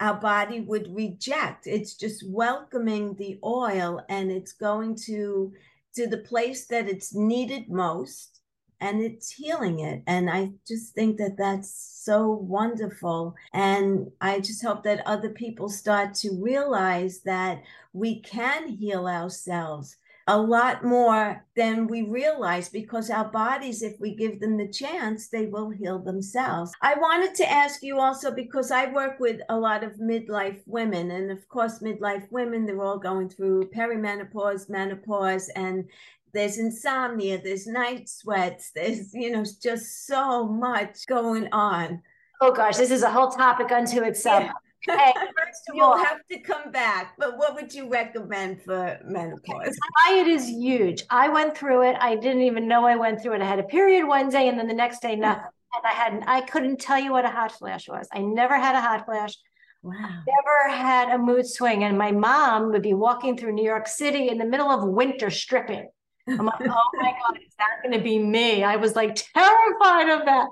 our body would reject. It's just welcoming the oil and it's going to to the place that it's needed most and it's healing it. And I just think that that's so wonderful. And I just hope that other people start to realize that we can heal ourselves a lot more than we realize because our bodies, if we give them the chance, they will heal themselves. I wanted to ask you also because I work with a lot of midlife women, and of course, midlife women, they're all going through perimenopause, menopause, and there's insomnia, there's night sweats, there's, you know, just so much going on. Oh gosh, this is a whole topic unto itself. Yeah. Hey, first of You'll all, have to come back. But what would you recommend for menopause? Diet is huge. I went through it. I didn't even know I went through it. I had a period one day, and then the next day nothing. And I hadn't. I couldn't tell you what a hot flash was. I never had a hot flash. Wow. Never had a mood swing. And my mom would be walking through New York City in the middle of winter stripping I'm like, oh my [LAUGHS] God, is that going to be me? I was like terrified of that.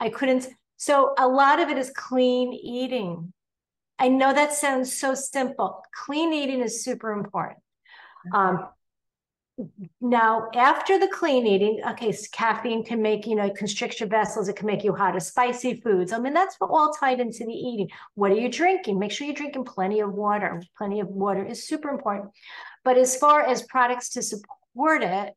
I couldn't. So a lot of it is clean eating. I know that sounds so simple. Clean eating is super important. Um, now, after the clean eating, okay, so caffeine can make, you know, constrict your vessels. It can make you hot hotter, spicy foods. I mean, that's all tied into the eating. What are you drinking? Make sure you're drinking plenty of water. Plenty of water is super important. But as far as products to support it,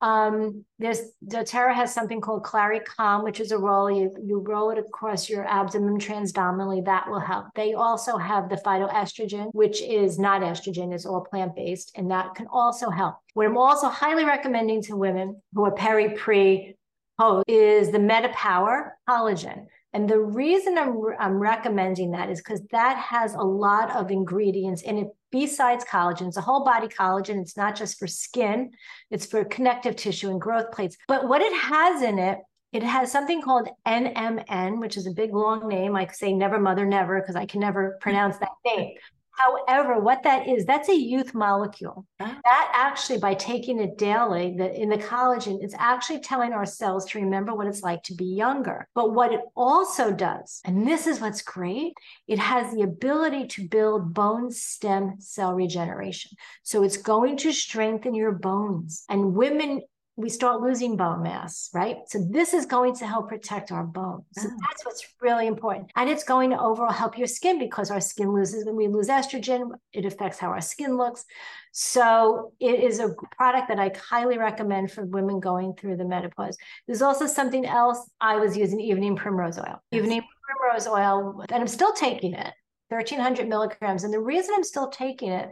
um, there's doTERRA has something called Calm, which is a roll. You, you roll it across your abdomen transdominally. That will help. They also have the phytoestrogen, which is not estrogen, it's all plant based, and that can also help. What I'm also highly recommending to women who are peri pre post is the MetaPWR collagen. And the reason I'm, I'm recommending that is because that has a lot of ingredients in it besides collagen. It's a whole body collagen. It's not just for skin, it's for connective tissue and growth plates. But what it has in it, it has something called NMN, which is a big long name. I say never mother never because I can never pronounce that name. However, what that is, that's a youth molecule. Ah. That actually, by taking it daily, the, in the collagen, it's actually telling our cells to remember what it's like to be younger. But what it also does, and this is what's great, it has the ability to build bone stem cell regeneration. So it's going to strengthen your bones. And women we start losing bone mass, right? So this is going to help protect our bones. So oh. that's what's really important. And it's going to overall help your skin because our skin loses when we lose estrogen, it affects how our skin looks. So it is a product that I highly recommend for women going through the menopause. There's also something else I was using evening primrose oil. Yes. Evening primrose oil, and I'm still taking it, 1300 milligrams. And the reason I'm still taking it,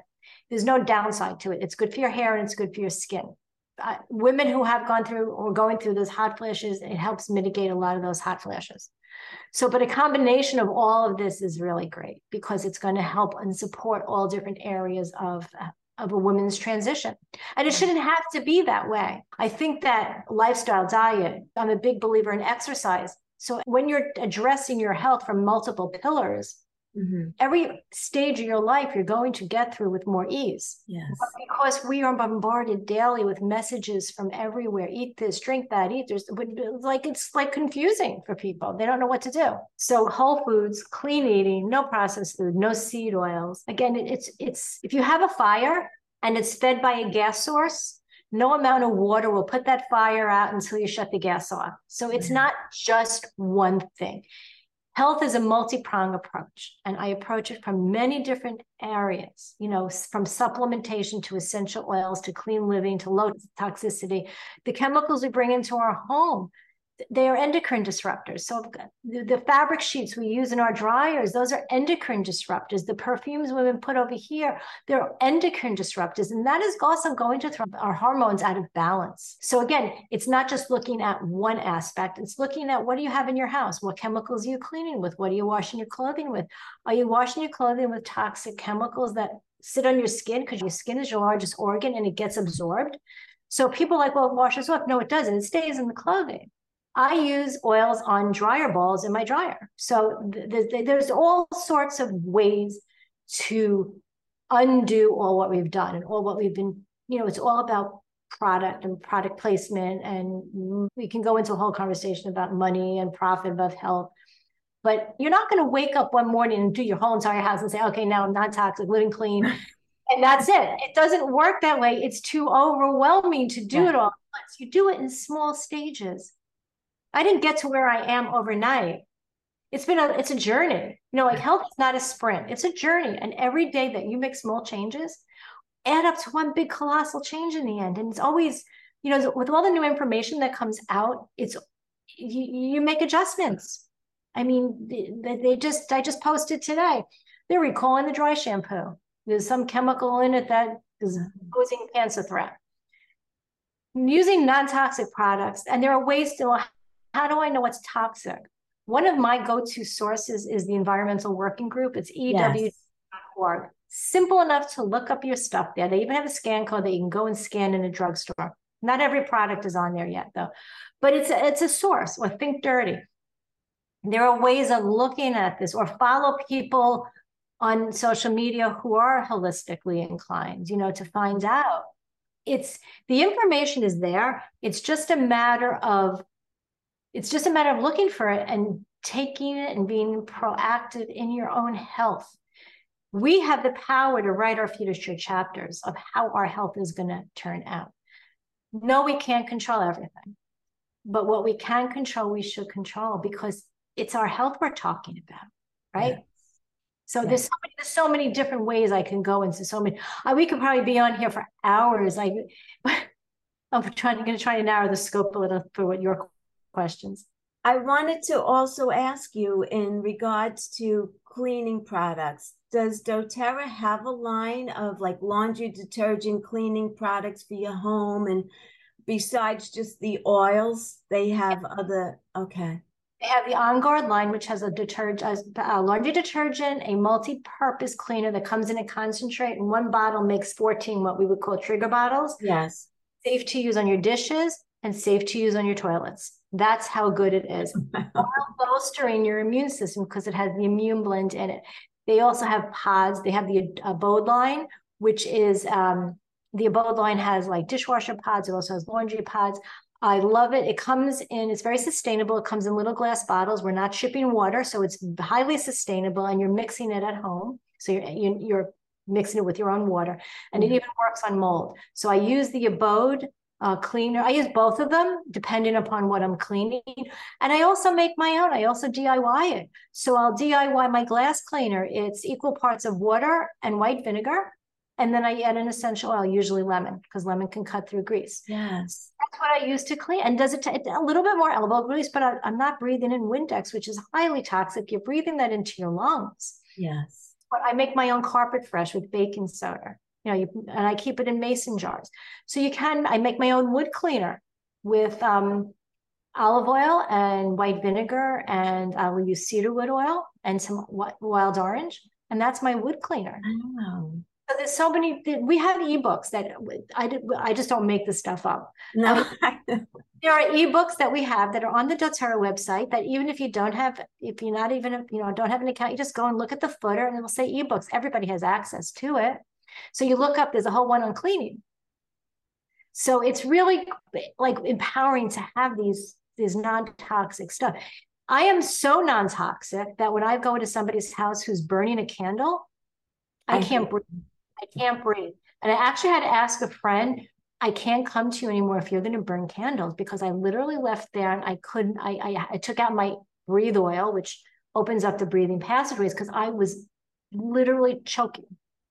there's no downside to it. It's good for your hair and it's good for your skin women who have gone through or going through those hot flashes, it helps mitigate a lot of those hot flashes. So, but a combination of all of this is really great because it's going to help and support all different areas of of a woman's transition. And it shouldn't have to be that way. I think that lifestyle diet, I'm a big believer in exercise. So when you're addressing your health from multiple pillars, mm-hmm. every stage of your life you're going to get through with more ease. Yes. But because we are bombarded daily with messages from everywhere eat this, drink that, eat this. Like it's like confusing for people. They don't know what to do. So, whole foods, clean eating, no processed food, no seed oils. Again, it's, it's, if you have a fire and it's fed by a gas source, no amount of water will put that fire out until you shut the gas off. So it's mm-hmm. not just one thing. Health is a multi-pronged approach, and I approach it from many different areas, you know, from supplementation to essential oils to clean living to low toxicity. The chemicals we bring into our home they are endocrine disruptors. So the, the, fabric sheets we use in our dryers, those are endocrine disruptors. The perfumes women put over here, they're endocrine disruptors. And that is also going to throw our hormones out of balance. So again, it's not just looking at one aspect, it's looking at what do you have in your house? What chemicals are you cleaning with? What are you washing your clothing with? Are you washing your clothing with toxic chemicals that sit on your skin because your skin is your largest organ and it gets absorbed? So people are like, well, it washes off. No, it doesn't. It stays in the clothing. I use oils on dryer balls in my dryer. So th- th- there's all sorts of ways to undo all what we've done and all what we've been, you know, it's all about product and product placement. And we can go into a whole conversation about money and profit above health. But you're not going to wake up one morning and do your whole entire house and say, okay, now I'm not toxic, living clean. [LAUGHS] and that's it. It doesn't work that way. It's too overwhelming to do yeah. it all at once. You do it in small stages. I didn't get to where I am overnight. It's been a it's a journey. You know, like health is not a sprint. It's a journey. And every day that you make small changes add up to one big colossal change in the end. And it's always, you know, with all the new information that comes out, it's you, you make adjustments. I mean, they, they just I just posted today. They're recalling the dry shampoo. There's some chemical in it that is posing cancer threat. Using non-toxic products, and there are ways to how do I know what's toxic? One of my go-to sources is the Environmental Working Group. It's EWG.org. Yes. Simple enough to look up your stuff there. They even have a scan code that you can go and scan in a drugstore. Not every product is on there yet, though, but it's a, it's a source. Or Think Dirty. There are ways of looking at this, or follow people on social media who are holistically inclined. You know, to find out. It's the information is there. It's just a matter of it's just a matter of looking for it and taking it and being proactive in your own health. We have the power to write our future chapters of how our health is going to turn out. No, we can't control everything, but what we can control, we should control because it's our health we're talking about, right? Yes. So yes. there's so many, there's so many different ways I can go into so many. Uh, we could probably be on here for hours. [LAUGHS] I'm trying, going to try to narrow the scope a little for what your questions. I wanted to also ask you in regards to cleaning products. Does doTERRA have a line of like laundry detergent cleaning products for your home? And besides just the oils, they have other, okay. They have the On Guard line, which has a detergent, a laundry detergent, a multi-purpose cleaner that comes in a concentrate, and one bottle makes 14 what we would call trigger bottles. Yes. Safe to use on your dishes and safe to use on your toilets. That's how good it is. [LAUGHS] While bolstering your immune system because it has the immune blend in it. They also have pods. They have the abode line, which is um, the abode line has like dishwasher pods. It also has laundry pods. I love it. It comes in, it's very sustainable. It comes in little glass bottles. We're not shipping water, so it's highly sustainable and you're mixing it at home. So you're, you're mixing it with your own water and mm-hmm. it even works on mold. So I use the abode uh, cleaner. I use both of them depending upon what I'm cleaning. And I also make my own. I also DIY it. So I'll DIY my glass cleaner. It's equal parts of water and white vinegar. And then I add an essential oil, usually lemon, because lemon can cut through grease. Yes. That's what I use to clean. And does it t- a little bit more elbow grease, but I, I'm not breathing in Windex, which is highly toxic. You're breathing that into your lungs. Yes. But I make my own carpet fresh with baking soda you know, you, and I keep it in mason jars. So you can, I make my own wood cleaner with um, olive oil and white vinegar, and I will use cedarwood oil and some wild orange, and that's my wood cleaner. Oh. So there's so many. We have ebooks that I. I just don't make the stuff up. No, [LAUGHS] there are ebooks that we have that are on the doTERRA website. That even if you don't have, if you're not even, you know, don't have an account, you just go and look at the footer, and it will say ebooks. Everybody has access to it. So you look up. There's a whole one on cleaning. So it's really like empowering to have these these non toxic stuff. I am so non toxic that when I go into somebody's house who's burning a candle, I can't breathe. I can't breathe. And I actually had to ask a friend, I can't come to you anymore if you're going to burn candles because I literally left there and I couldn't, I, I, I took out my breathe oil, which opens up the breathing passageways because I was literally choking.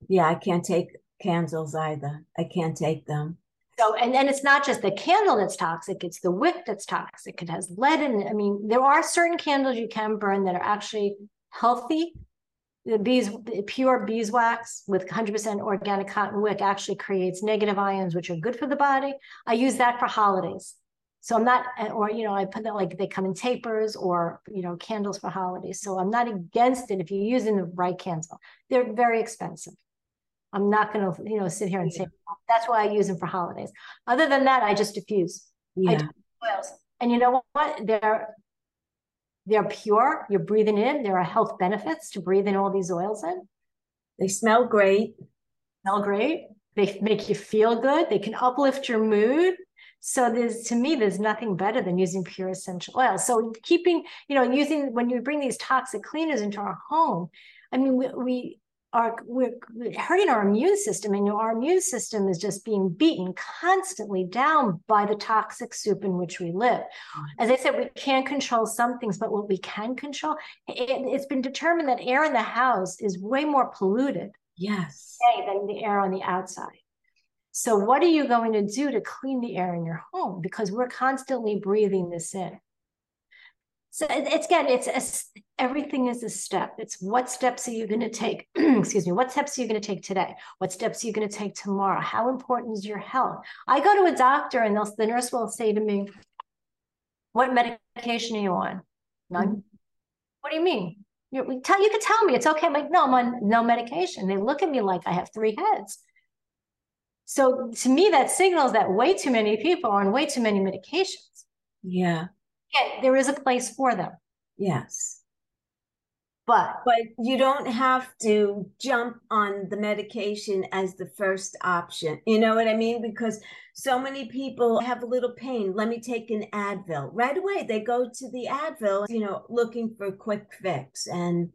Yeah, I can't take candles either. I can't take them. So, and then it's not just the candle that's toxic, it's the wick that's toxic. It has lead in it. I mean, there are certain candles you can burn that are actually healthy the bees the pure beeswax with 100% organic cotton wick actually creates negative ions which are good for the body i use that for holidays so i'm not or you know i put that like they come in tapers or you know candles for holidays so i'm not against it if you're using the right candle they're very expensive i'm not going to you know sit here and say that's why i use them for holidays other than that i just diffuse yeah. oils and you know what they're they're pure. You're breathing in. There are health benefits to breathing all these oils in. They smell great. Smell great. They make you feel good. They can uplift your mood. So there's to me, there's nothing better than using pure essential oil. So keeping, you know, using when you bring these toxic cleaners into our home, I mean, we, we are we're hurting our immune system and our immune system is just being beaten constantly down by the toxic soup in which we live. As i said we can't control some things but what we can control it, it's been determined that air in the house is way more polluted yes. than the air on the outside. So what are you going to do to clean the air in your home? Because we're constantly breathing this in so it's again, it's a, everything is a step. It's what steps are you going to take? [CLEARS THROAT] Excuse me. What steps are you going to take today? What steps are you going to take tomorrow? How important is your health? I go to a doctor and the nurse will say to me, "What medication are you on?" None. Mm-hmm. What do you mean? You, you, tell, you can tell me it's okay. I'm like, no, I'm on no medication. They look at me like I have three heads. So to me, that signals that way too many people are on way too many medications. Yeah yeah, there is a place for them. Yes. But but you don't have to jump on the medication as the first option. You know what I mean? Because so many people have a little pain. Let me take an Advil. Right away they go to the Advil, you know, looking for a quick fix. And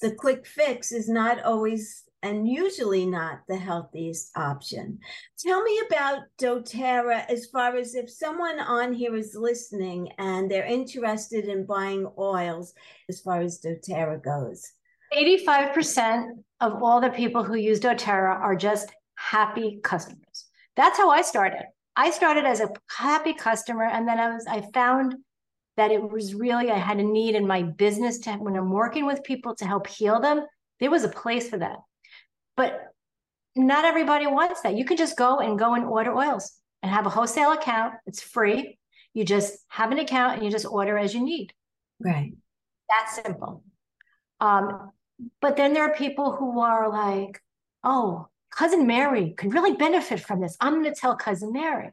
the quick fix is not always and usually not the healthiest option. Tell me about doTERRA as far as if someone on here is listening and they're interested in buying oils as far as doTERRA goes. 85% of all the people who use doTERRA are just happy customers. That's how I started. I started as a happy customer and then I was I found that it was really I had a need in my business to when I'm working with people to help heal them, there was a place for that. But not everybody wants that. You can just go and go and order oils and have a wholesale account. It's free. You just have an account and you just order as you need. Right. That's simple. Um, but then there are people who are like, oh, cousin Mary could really benefit from this. I'm going to tell cousin Mary.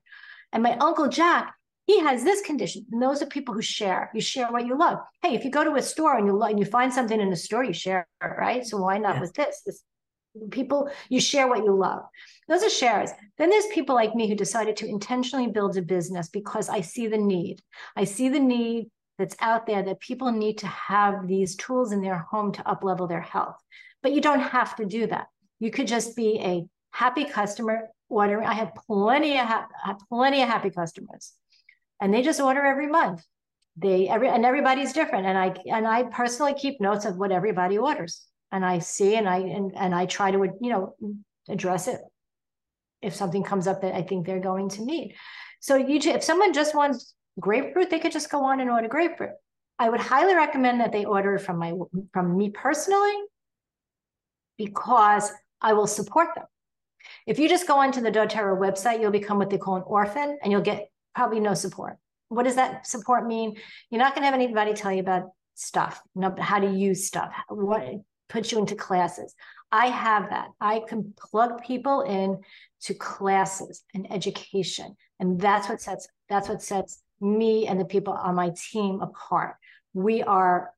And my uncle Jack, he has this condition. And those are people who share. You share what you love. Hey, if you go to a store and you love, and you find something in a store, you share it, right? So why not yes. with this? This people you share what you love. Those are shares then there's people like me who decided to intentionally build a business because i see the need. I see the need that's out there that people need to have these tools in their home to up level their health. But you don't have to do that. You could just be a happy customer ordering. I have plenty of ha- plenty of happy customers. And they just order every month. They every and everybody's different. And i and i personally keep notes of what everybody orders and I see and I and, and I try to you know address it if something comes up that I think they're going to need. So you if someone just wants grapefruit, they could just go on and order grapefruit. I would highly recommend that they order from my from me personally because I will support them. If you just go onto the doTERRA website, you'll become what they call an orphan and you'll get probably no support. What does that support mean? You're not going to have anybody tell you about stuff, how to use stuff, what put you into classes. I have that. I can plug people in to classes and education. And that's what sets that's what sets me and the people on my team apart. We are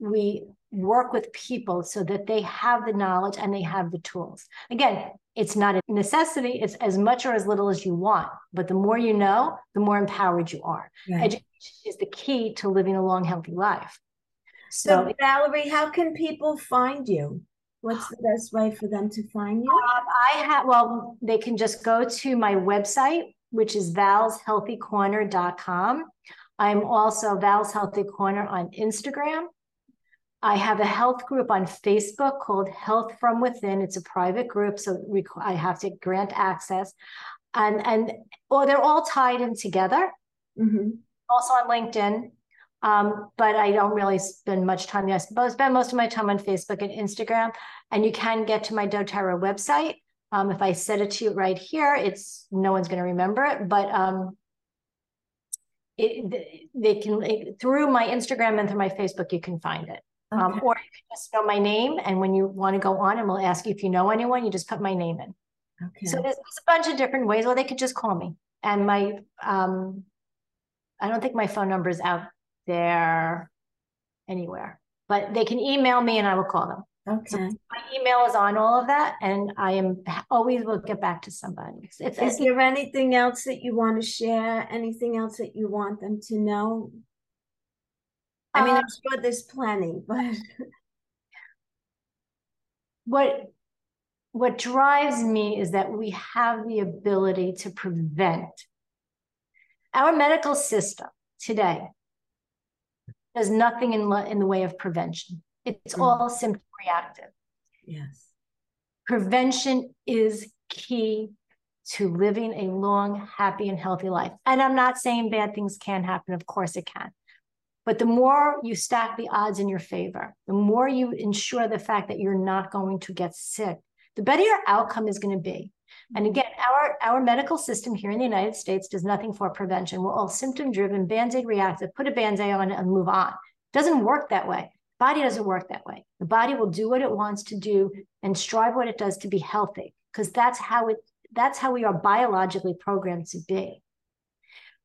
we work with people so that they have the knowledge and they have the tools. Again, it's not a necessity, it's as much or as little as you want. But the more you know, the more empowered you are. Right. Education is the key to living a long, healthy life. So, so, Valerie, how can people find you? What's the best way for them to find you? Um, I have, well, they can just go to my website, which is valshealthycorner.com. I'm also Val's Healthy Corner on Instagram. I have a health group on Facebook called Health from Within. It's a private group, so I have to grant access, and and or they're all tied in together. Mm-hmm. Also on LinkedIn, um, but I don't really spend much time there. I spend most of my time on Facebook and Instagram, and you can get to my doTERRA website. Um, if I set it to you right here, it's no one's going to remember it, but um, it, they can it, through my Instagram and through my Facebook, you can find it. Um, okay. Um, or you can just know my name, and when you want to go on, and we'll ask you if you know anyone, you just put my name in. Okay. So there's, there's a bunch of different ways, or they could just call me. And my, um, I don't think my phone number is out there anywhere, but they can email me, and I will call them. Okay. So my email is on all of that, and I am always will get back to somebody. It's, it's, is there anything else that you want to share? Anything else that you want them to know? I mean, I'm uh, sure there's plenty, [LAUGHS] but what what drives me is that we have the ability to prevent. Our medical system today does nothing in, in the way of prevention. It's mm. all symptom reactive. Yes. Prevention is key to living a long, happy, and healthy life. And I'm not saying bad things can happen. Of course it can. But the more you stack the odds in your favor, the more you ensure the fact that you're not going to get sick, the better your outcome is going to be. And mm-hmm. again, our, our medical system here in the United States does nothing for prevention. We're all symptom driven, band aid reactive, put a band aid on and move on. It doesn't work that way. Body doesn't work that way. The body will do what it wants to do and strive what it does to be healthy because that's how it that's how we are biologically programmed to be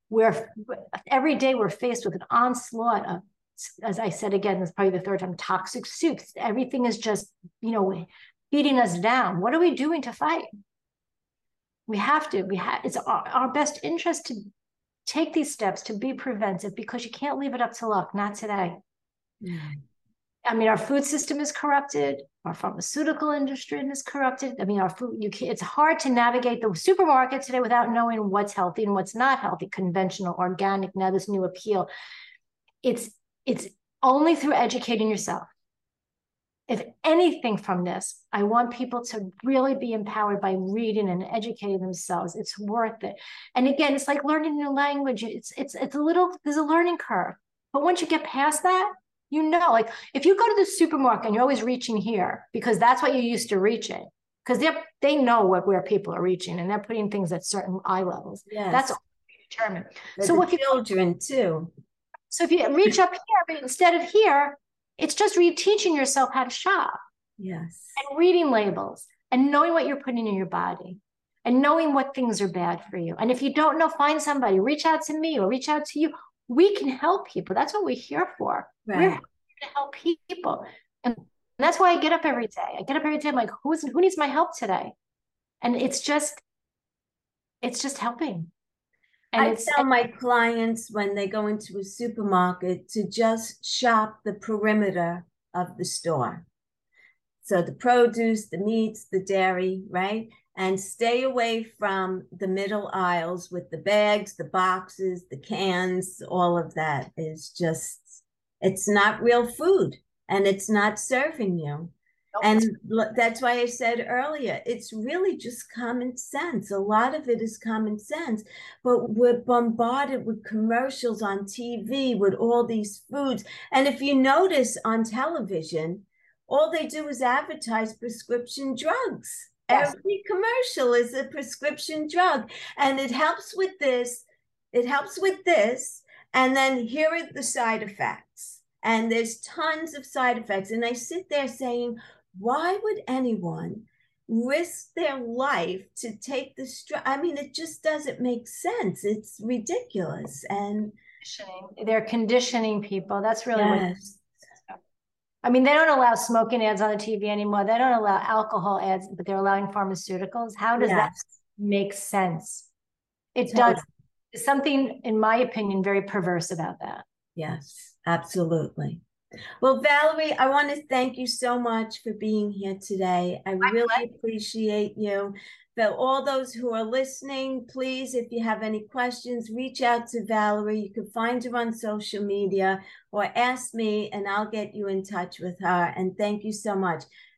we're every day we're faced with an onslaught of as I said again, this is probably the third time, toxic soups. Everything is just, you know, beating us down. What are we doing to fight? We have to. We have. It's our, our best interest to take these steps to be preventive because you can't leave it up to luck. Not today. Mm. I mean, our food system is corrupted. Our pharmaceutical industry is corrupted. I mean, our food, you can, it's hard to navigate the supermarket today without knowing what's healthy and what's not healthy, conventional, organic, now this new appeal. It's, it's only through educating yourself. If anything from this, I want people to really be empowered by reading and educating themselves. It's worth it. And again, it's like learning a new language. It's it's it's a little there's a learning curve. But once you get past that, you know, like if you go to the supermarket and you're always reaching here because that's what you're used to reaching, because they they know what where people are reaching and they're putting things at certain eye levels. Yes. That's all determined. so what children too. So if you reach up here, but instead of here, it's just reteaching yourself how to shop. Yes. And reading labels and knowing what you're putting in your body and knowing what things are bad for you. And if you don't know, find somebody, reach out to me or reach out to you we can help people. That's what we're here for. Right. We're here to help people. And that's why I get up every day. I get up every day. I'm like, who's who needs my help today? And it's just, it's just helping. And I tell my clients when they go into a supermarket to just shop the perimeter of the store. So the produce, the meats, the dairy, right? and stay away from the middle aisles with the bags, the boxes, the cans, all of that is just, it's not real food and it's not serving you. And that's why I said earlier, it's really just common sense. A lot of it is common sense, but we're bombarded with commercials on TV with all these foods. And if you notice on television, all they do is advertise prescription drugs Yes. Every commercial is a prescription drug, and it helps with this. It helps with this, and then here are the side effects. And there's tons of side effects. And I sit there saying, why would anyone risk their life to take the stress? I mean, it just doesn't make sense. It's ridiculous. And they're conditioning people. That's really yes. what. I mean, they don't allow smoking ads on the TV anymore. They don't allow alcohol ads, but they're allowing pharmaceuticals. How does yes. that make sense? It totally. does. something, in my opinion, very perverse about that. Yes, absolutely. Well, Valerie, I want to thank you so much for being here today. I really appreciate you. For all those who are listening, please, if you have any questions, reach out to Valerie. You can find her on social media or ask me, and I'll get you in touch with her. And thank you so much.